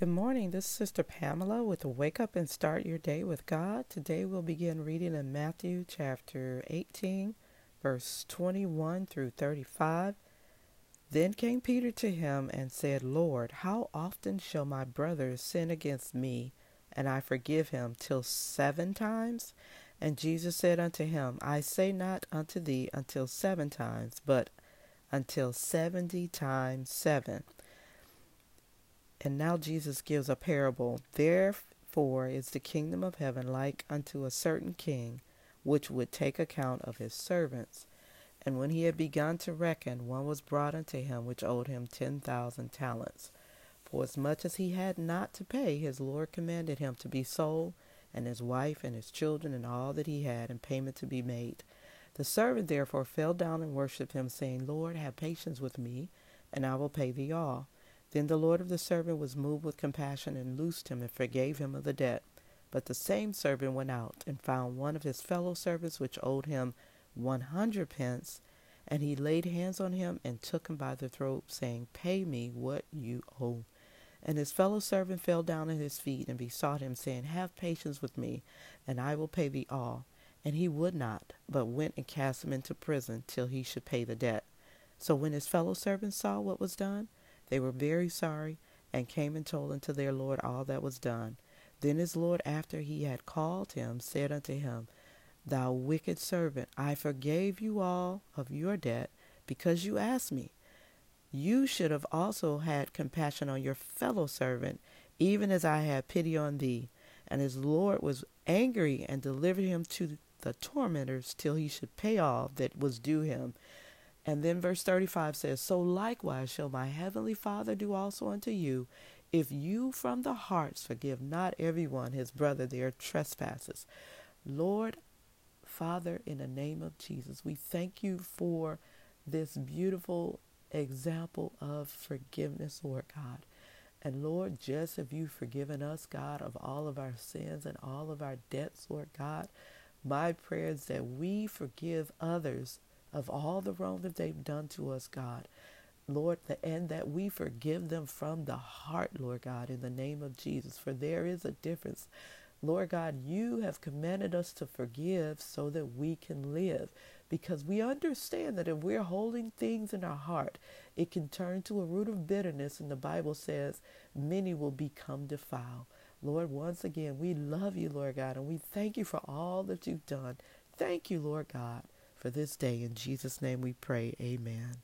Good morning. This is Sister Pamela with Wake Up and Start Your Day with God. Today we'll begin reading in Matthew chapter 18, verse 21 through 35. Then came Peter to him and said, Lord, how often shall my brother sin against me, and I forgive him till seven times? And Jesus said unto him, I say not unto thee until seven times, but until seventy times seven. And now Jesus gives a parable. Therefore is the kingdom of heaven like unto a certain king, which would take account of his servants. And when he had begun to reckon, one was brought unto him which owed him ten thousand talents. For as much as he had not to pay, his Lord commanded him to be sold, and his wife and his children and all that he had, and payment to be made. The servant therefore fell down and worshipped him, saying, Lord, have patience with me, and I will pay thee all. Then the Lord of the servant was moved with compassion and loosed him and forgave him of the debt. But the same servant went out and found one of his fellow servants which owed him one hundred pence, and he laid hands on him and took him by the throat, saying, Pay me what you owe. And his fellow servant fell down at his feet and besought him, saying, Have patience with me, and I will pay thee all. And he would not, but went and cast him into prison till he should pay the debt. So when his fellow servants saw what was done, they were very sorry, and came and told unto their Lord all that was done. Then his Lord, after he had called him, said unto him, Thou wicked servant, I forgave you all of your debt, because you asked me. You should have also had compassion on your fellow servant, even as I had pity on thee. And his Lord was angry and delivered him to the tormentors till he should pay all that was due him. And then verse 35 says, So likewise shall my heavenly Father do also unto you, if you from the hearts forgive not everyone his brother their trespasses. Lord, Father, in the name of Jesus, we thank you for this beautiful example of forgiveness, Lord God. And Lord, just as you've forgiven us, God, of all of our sins and all of our debts, Lord God, my prayer is that we forgive others of all the wrong that they've done to us, God. Lord, and that we forgive them from the heart, Lord God, in the name of Jesus. For there is a difference. Lord God, you have commanded us to forgive so that we can live. Because we understand that if we're holding things in our heart, it can turn to a root of bitterness. And the Bible says many will become defiled. Lord, once again, we love you, Lord God, and we thank you for all that you've done. Thank you, Lord God for this day. In Jesus' name we pray. Amen.